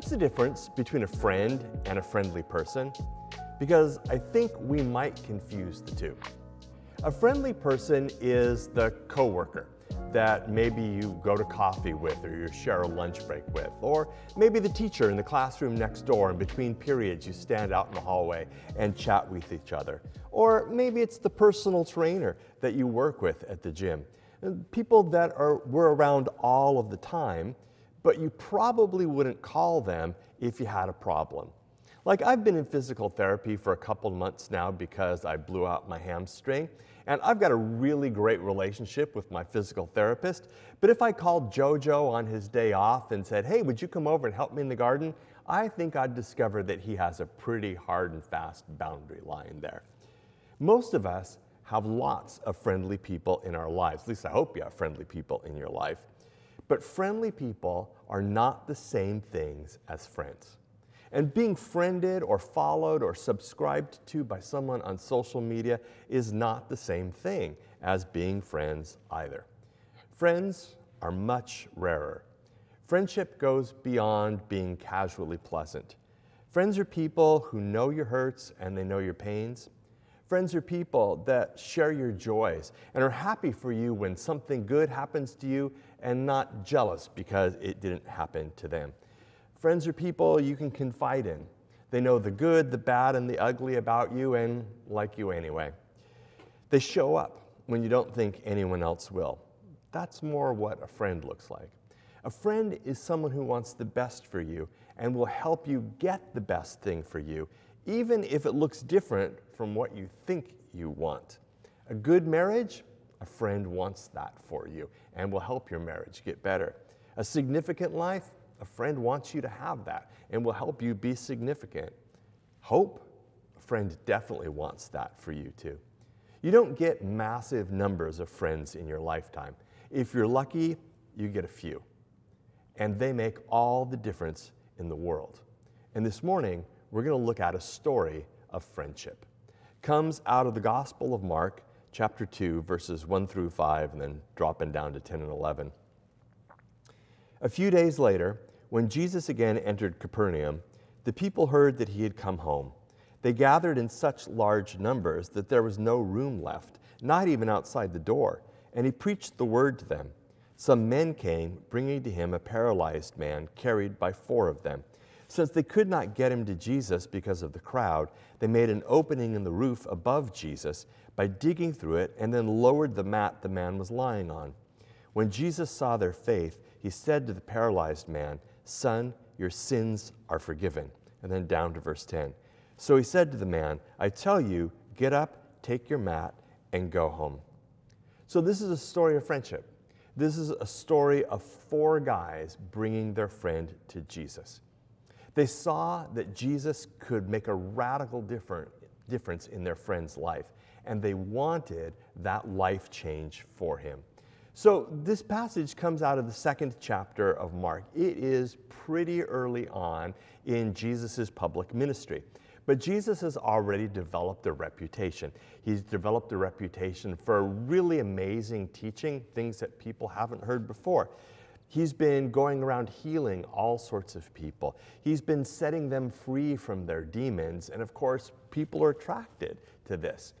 what's the difference between a friend and a friendly person? Because I think we might confuse the two. A friendly person is the coworker that maybe you go to coffee with or you share a lunch break with, or maybe the teacher in the classroom next door and between periods you stand out in the hallway and chat with each other. Or maybe it's the personal trainer that you work with at the gym. People that are, were around all of the time, but you probably wouldn't call them if you had a problem. Like I've been in physical therapy for a couple months now because I blew out my hamstring. And I've got a really great relationship with my physical therapist. But if I called JoJo on his day off and said, hey, would you come over and help me in the garden? I think I'd discover that he has a pretty hard and fast boundary line there. Most of us have lots of friendly people in our lives. At least I hope you have friendly people in your life. But friendly people are not the same things as friends. And being friended or followed or subscribed to by someone on social media is not the same thing as being friends either. Friends are much rarer. Friendship goes beyond being casually pleasant. Friends are people who know your hurts and they know your pains. Friends are people that share your joys and are happy for you when something good happens to you and not jealous because it didn't happen to them. Friends are people you can confide in. They know the good, the bad, and the ugly about you and like you anyway. They show up when you don't think anyone else will. That's more what a friend looks like. A friend is someone who wants the best for you and will help you get the best thing for you, even if it looks different from what you think you want. A good marriage, a friend wants that for you and will help your marriage get better. A significant life, a friend wants you to have that and will help you be significant. Hope, a friend definitely wants that for you too. You don't get massive numbers of friends in your lifetime. If you're lucky, you get a few. And they make all the difference in the world. And this morning, we're going to look at a story of friendship. Comes out of the Gospel of Mark, chapter 2, verses 1 through 5, and then dropping down to 10 and 11. A few days later, when Jesus again entered Capernaum, the people heard that he had come home. They gathered in such large numbers that there was no room left, not even outside the door, and he preached the word to them. Some men came, bringing to him a paralyzed man carried by four of them. Since they could not get him to Jesus because of the crowd, they made an opening in the roof above Jesus by digging through it and then lowered the mat the man was lying on. When Jesus saw their faith, he said to the paralyzed man, Son, your sins are forgiven. And then down to verse 10. So he said to the man, I tell you, get up, take your mat, and go home. So this is a story of friendship. This is a story of four guys bringing their friend to Jesus. They saw that Jesus could make a radical different, difference in their friend's life, and they wanted that life change for him. So, this passage comes out of the second chapter of Mark. It is pretty early on in Jesus' public ministry. But Jesus has already developed a reputation. He's developed a reputation for really amazing teaching, things that people haven't heard before. He's been going around healing all sorts of people. He's been setting them free from their demons. And of course, people are attracted to this.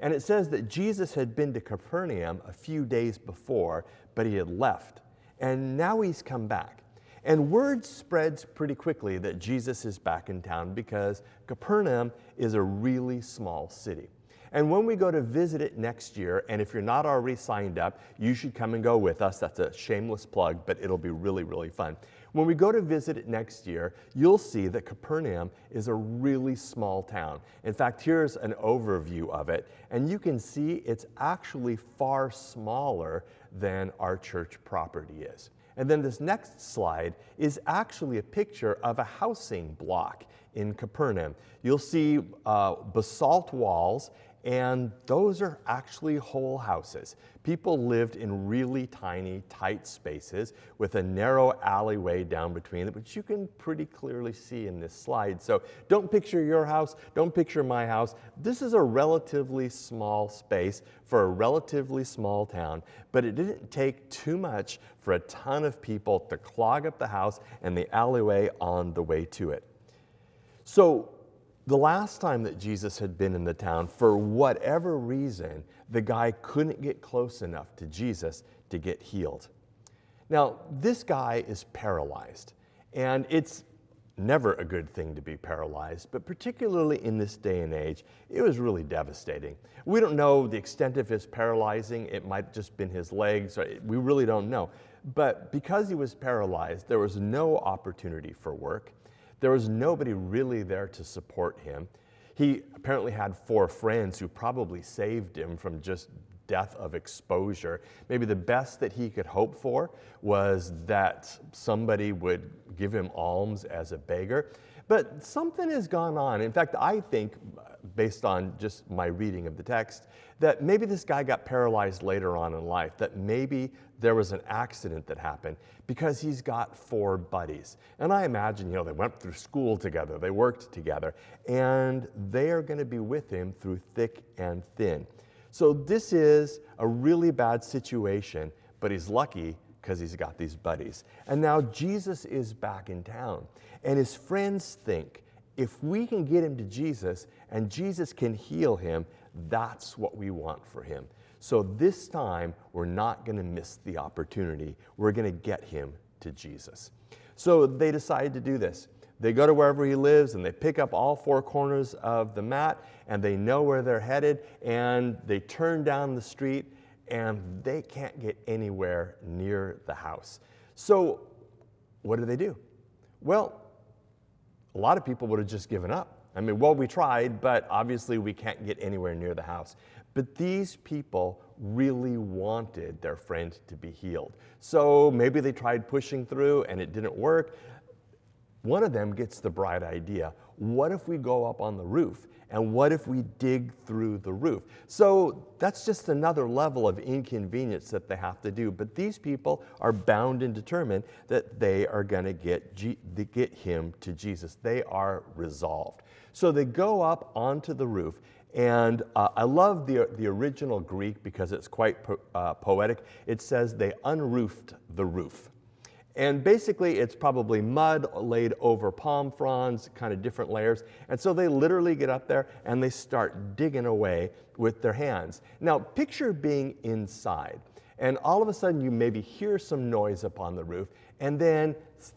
And it says that Jesus had been to Capernaum a few days before, but he had left. And now he's come back. And word spreads pretty quickly that Jesus is back in town because Capernaum is a really small city. And when we go to visit it next year, and if you're not already signed up, you should come and go with us. That's a shameless plug, but it'll be really, really fun. When we go to visit it next year, you'll see that Capernaum is a really small town. In fact, here's an overview of it, and you can see it's actually far smaller than our church property is. And then this next slide is actually a picture of a housing block in Capernaum. You'll see uh, basalt walls And those are actually whole houses. People lived in really tiny, tight spaces with a narrow alleyway down between them, which you can pretty clearly see in this slide. So don't picture your house, don't picture my house. This is a relatively small space for a relatively small town, but it didn't take too much for a ton of people to clog up the house and the alleyway on the way to it. So the last time that Jesus had been in the town, for whatever reason, the guy couldn't get close enough to Jesus to get healed. Now, this guy is paralyzed, and it's never a good thing to be paralyzed, but particularly in this day and age, it was really devastating. We don't know the extent of his paralyzing, it might have just been his legs, we really don't know. But because he was paralyzed, there was no opportunity for work. There was nobody really there to support him. He apparently had four friends who probably saved him from just death of exposure. Maybe the best that he could hope for was that somebody would give him alms as a beggar. But something has gone on. In fact, I think, based on just my reading of the text, that maybe this guy got paralyzed later on in life, that maybe there was an accident that happened because he's got four buddies. And I imagine, you know, they went through school together, they worked together, and they are going to be with him through thick and thin. So this is a really bad situation, but he's lucky because he's got these buddies. And now Jesus is back in town, and his friends think if we can get him to Jesus and Jesus can heal him, that's what we want for him. So this time, we're not going to miss the opportunity. We're going to get him to Jesus. So they decide to do this. They go to wherever he lives and they pick up all four corners of the mat and they know where they're headed and they turn down the street and they can't get anywhere near the house. So, what do they do? Well, a lot of people would have just given up. I mean, well, we tried, but obviously we can't get anywhere near the house. But these people really wanted their friend to be healed. So maybe they tried pushing through and it didn't work. One of them gets the bright idea what if we go up on the roof? And what if we dig through the roof? So that's just another level of inconvenience that they have to do. But these people are bound and determined that they are going to get, get him to Jesus. They are resolved. So they go up onto the roof. And uh, I love the, the original Greek because it's quite po- uh, poetic. It says they unroofed the roof. And basically, it's probably mud laid over palm fronds, kind of different layers. And so they literally get up there and they start digging away with their hands. Now, picture being inside, and all of a sudden you maybe hear some noise up on the roof, and then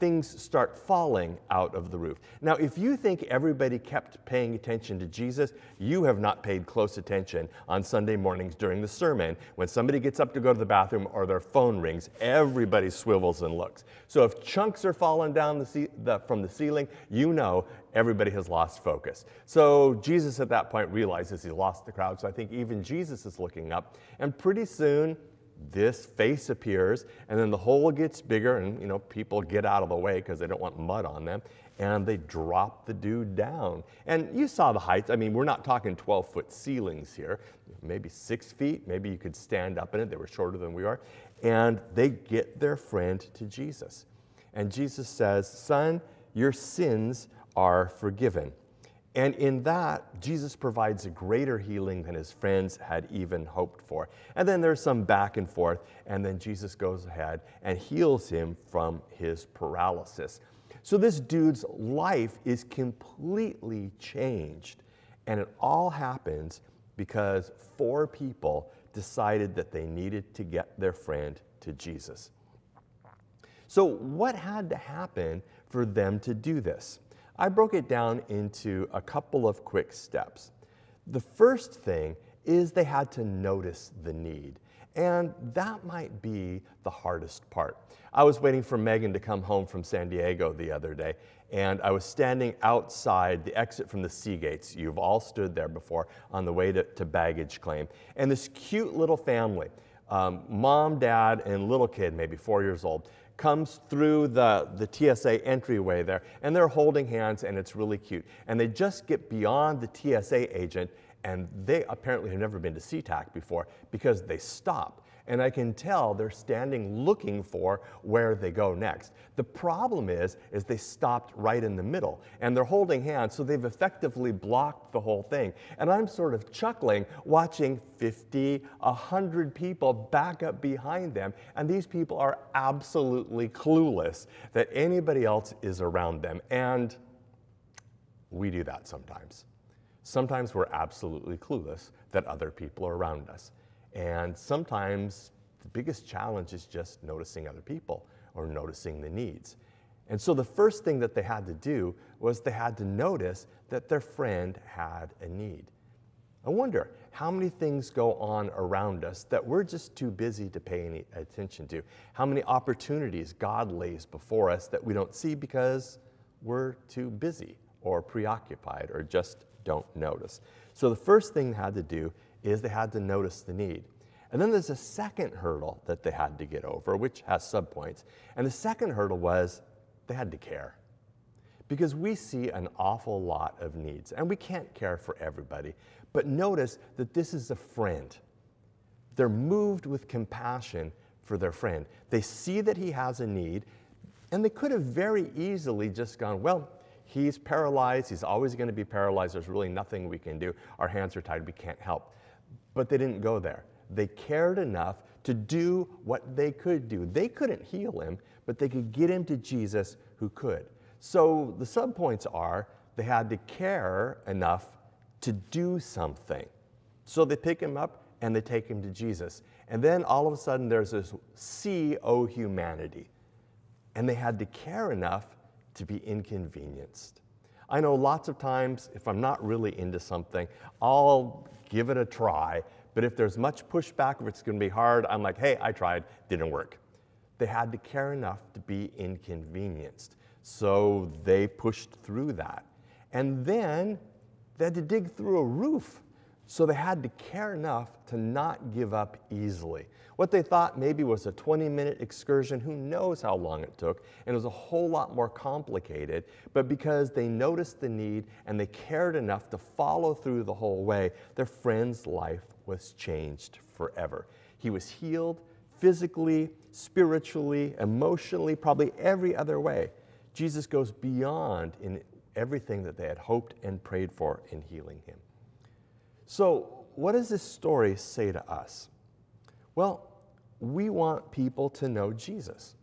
things start falling out of the roof. Now, if you think everybody kept paying attention to Jesus, you have not paid close attention on Sunday mornings during the sermon. When somebody gets up to go to the bathroom or their phone rings, everybody swivels and looks. So if chunks are falling down the, the, from the ceiling, you know everybody has lost focus. So Jesus at that point realizes he lost the crowd. So I think even Jesus is looking up. And pretty soon, this face appears and then the hole gets bigger and you know people get out of the way because they don't want mud on them and they drop the dude down. And you saw the heights. I mean we're not talking 12 foot ceilings here. Maybe six feet. Maybe you could stand up in it. They were shorter than we are. And they get their friend to jesus. And jesus says son your sins are forgiven and in that, Jesus provides a greater healing than his friends had even hoped for. And then there's some back and forth, and then Jesus goes ahead and heals him from his paralysis. So this dude's life is completely changed. And it all happens because four people decided that they needed to get their friend to Jesus. So, what had to happen for them to do this? I broke it down into a couple of quick steps. The first thing is they had to notice the need. And that might be the hardest part. I was waiting for Megan to come home from San Diego the other day, and I was standing outside the exit from the Seagates. You've all stood there before on the way to, to baggage claim. And this cute little family, um, mom, dad, and little kid, maybe four years old, comes through the, the TSA entryway there, and they're holding hands, and it's really cute. And they just get beyond the TSA agent, and they apparently have never been to SeaTac before because they stop and I can tell they're standing looking for where they go next. The problem is, is they stopped right in the middle and they're holding hands, so they've effectively blocked the whole thing. And I'm sort of chuckling watching 50, 100 people back up behind them, and these people are absolutely clueless that anybody else is around them. And we do that sometimes. Sometimes we're absolutely clueless that other people are around us. And sometimes the biggest challenge is just noticing other people or noticing the needs. And so the first thing that they had to do was they had to notice that their friend had a need. I wonder how many things go on around us that we're just too busy to pay any attention to. How many opportunities God lays before us that we don't see because we're too busy or preoccupied or just don't notice. So the first thing they had to do is they had to notice the need. And then there's a second hurdle that they had to get over, which has subpoints. And the second hurdle was they had to care. Because we see an awful lot of needs, and we can't care for everybody. But notice that this is a friend. They're moved with compassion for their friend. They see that he has a need, and they could have very easily just gone, Well, he's paralyzed. He's always going to be paralyzed. There's really nothing we can do. Our hands are tied. We can't help. But they didn't go there. They cared enough to do what they could do. They couldn't heal him, but they could get him to Jesus who could. So the subpoints are they had to care enough to do something. So they pick him up and they take him to Jesus. And then all of a sudden there's this sea o humanity. And they had to care enough to be inconvenienced. I know lots of times if I'm not really into something, I'll give it a try. But if there's much pushback, if it's going to be hard, I'm like, hey, I tried, didn't work. They had to care enough to be inconvenienced. So they pushed through that. And then they had to dig through a roof. So they had to care enough to not give up easily. What they thought maybe was a 20 minute excursion, who knows how long it took, and it was a whole lot more complicated. But because they noticed the need and they cared enough to follow through the whole way, their friend's life was changed forever. He was healed physically, spiritually, emotionally, probably every other way. Jesus goes beyond in everything that they had hoped and prayed for in healing him. So, what does this story say to us? Well, we want people to know Jesus.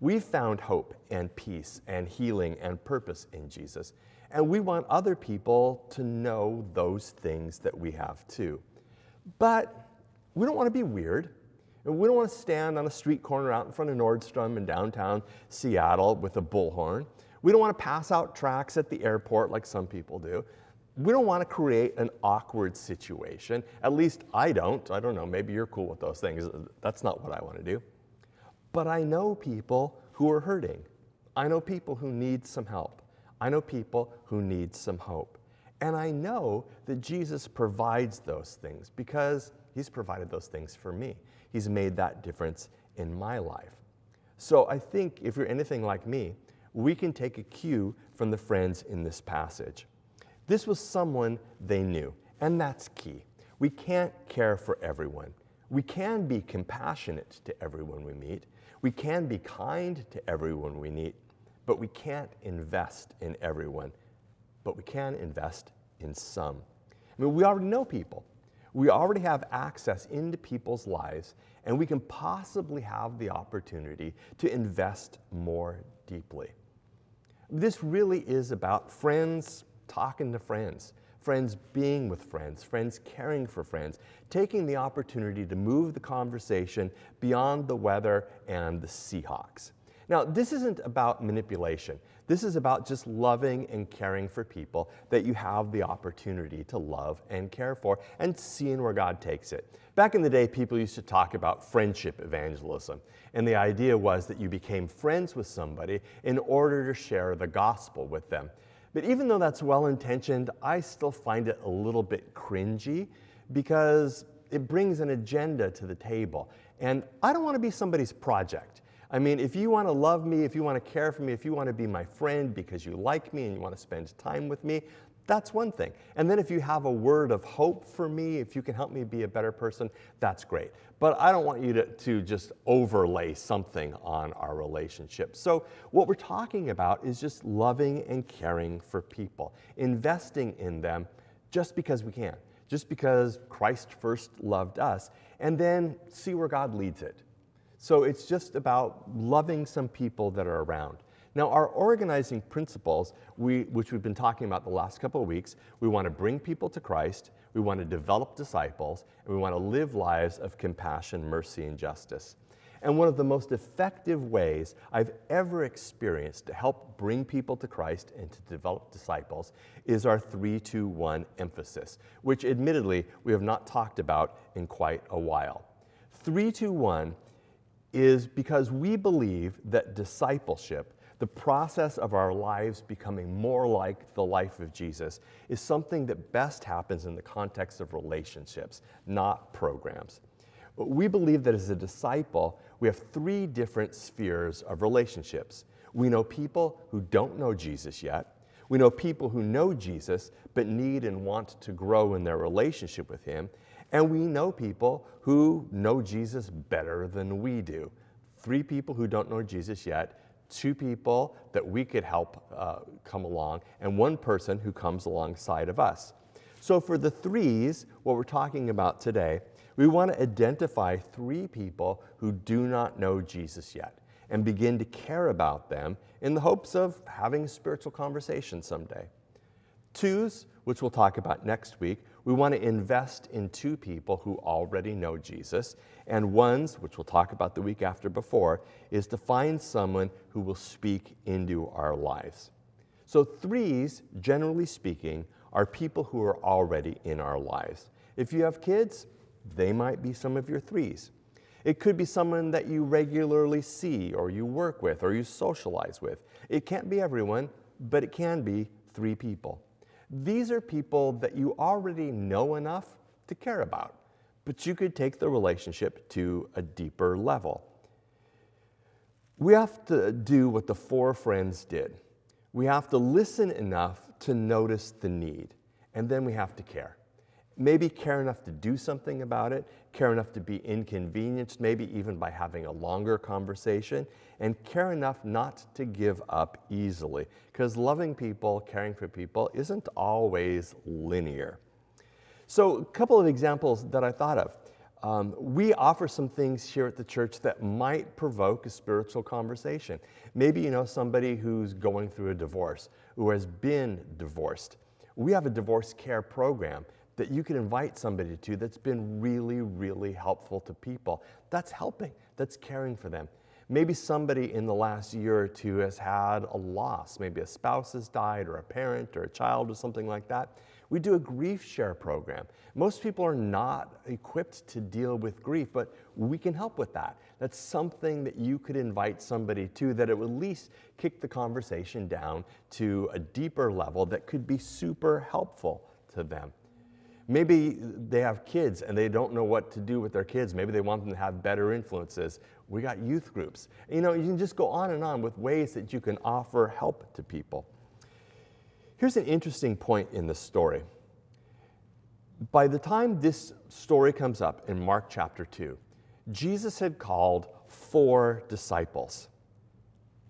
We've found hope and peace and healing and purpose in Jesus. And we want other people to know those things that we have too. But we don't want to be weird. And we don't want to stand on a street corner out in front of Nordstrom in downtown Seattle with a bullhorn. We don't want to pass out tracts at the airport like some people do. We don't want to create an awkward situation. At least I don't. I don't know, maybe you're cool with those things. That's not what I want to do. But I know people who are hurting. I know people who need some help. I know people who need some hope. And I know that Jesus provides those things because he's provided those things for me. He's made that difference in my life. So I think if you're anything like me, we can take a cue from the friends in this passage. This was someone they knew, and that's key. We can't care for everyone. We can be compassionate to everyone we meet. We can be kind to everyone we meet, but we can't invest in everyone. But we can invest in some. I mean, we already know people. We already have access into people's lives, and we can possibly have the opportunity to invest more deeply. This really is about friends talking to friends, friends being with friends, friends caring for friends, taking the opportunity to move the conversation beyond the weather and the Seahawks. Now, this isn't about manipulation. This is about just loving and caring for people that you have the opportunity to love and care for and seeing where God takes it. Back in the day, people used to talk about friendship evangelism. And the idea was that you became friends with somebody in order to share the gospel with them. But even though that's well intentioned, I still find it a little bit cringy because it brings an agenda to the table. And I don't want to be somebody's project. I mean, if you want to love me, if you want to care for me, if you want to be my friend because you like me and you want to spend time with me, that's one thing. And then if you have a word of hope for me, if you can help me be a better person, that's great. But I don't want you to, to just overlay something on our relationship. So, what we're talking about is just loving and caring for people, investing in them just because we can, just because Christ first loved us, and then see where God leads it. So, it's just about loving some people that are around. Now, our organizing principles, we, which we've been talking about the last couple of weeks, we want to bring people to Christ, we want to develop disciples, and we want to live lives of compassion, mercy, and justice. And one of the most effective ways I've ever experienced to help bring people to Christ and to develop disciples is our 321 emphasis, which admittedly we have not talked about in quite a while. 321 is because we believe that discipleship the process of our lives becoming more like the life of Jesus is something that best happens in the context of relationships, not programs. We believe that as a disciple, we have three different spheres of relationships. We know people who don't know Jesus yet. We know people who know Jesus but need and want to grow in their relationship with Him. And we know people who know Jesus better than we do. Three people who don't know Jesus yet two people that we could help uh, come along, and one person who comes alongside of us. So, for the threes, what we're talking about today, we want to identify three people who do not know Jesus yet and begin to care about them in the hopes of having a spiritual conversation someday. Twos, which we'll talk about next week, we want to invest in two people who already know Jesus. And ones, which we'll talk about the week after before, is to find someone who will speak into our lives. So, threes, generally speaking, are people who are already in our lives. If you have kids, they might be some of your threes. It could be someone that you regularly see or you work with or you socialize with. It can't be everyone, but it can be three people. These are people that you already know enough to care about, but you could take the relationship to a deeper level. We have to do what the four friends did. We have to listen enough to notice the need, and then we have to care maybe care enough to do something about it, care enough to be inconvenienced, maybe even by having a longer conversation, and care enough not to give up easily. Because loving people, caring for people, isn't always linear. So, a couple of examples that I thought of. Um, we offer some things here at the church that might provoke a spiritual conversation. Maybe you know somebody who's going through a divorce, who has been divorced. We have a divorce care program that you can invite somebody to that's been really, really helpful to people. That's helping, that's caring for them. Maybe somebody in the last year or two has had a loss. Maybe a spouse has died, or a parent, or a child, or something like that. We do a grief share program. Most people are not equipped to deal with grief, but we can help with that. That's something that you could invite somebody to that it would at least kick the conversation down to a deeper level that could be super helpful to them. Maybe they have kids and they don't know what to do with their kids. Maybe they want them to have better influences. We got youth groups. You know, you can just go on and on with ways that you can offer help to people. Here's an interesting point in the story. By the time this story comes up in Mark chapter 2, Jesus had called four disciples,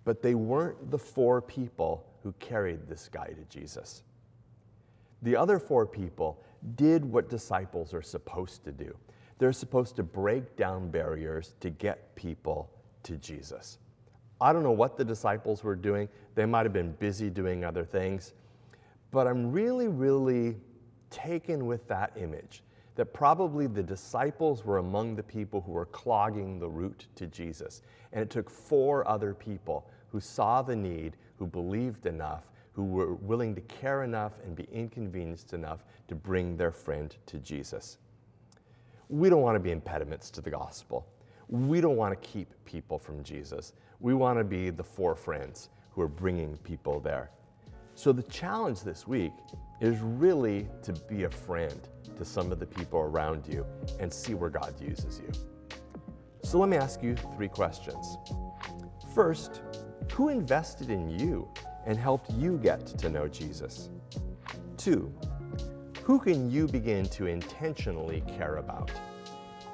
but they weren't the four people who carried this guy to Jesus. The other four people did what disciples are supposed to do. They're supposed to break down barriers to get people to Jesus. I don't know what the disciples were doing. They might have been busy doing other things. But I'm really, really taken with that image that probably the disciples were among the people who were clogging the route to Jesus. And it took four other people who saw the need, who believed enough, who were willing to care enough and be inconvenienced enough to bring their friend to Jesus. We don't want to be impediments to the gospel. We don't want to keep people from Jesus. We want to be the four friends who are bringing people there. So, the challenge this week is really to be a friend to some of the people around you and see where God uses you. So, let me ask you three questions. First, who invested in you and helped you get to know Jesus? Two, who can you begin to intentionally care about?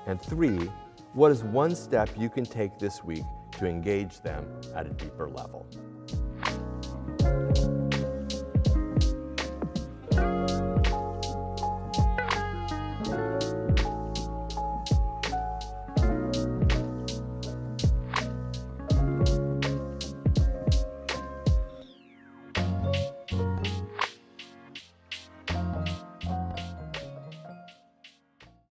And three, what is one step you can take this week to engage them at a deeper level?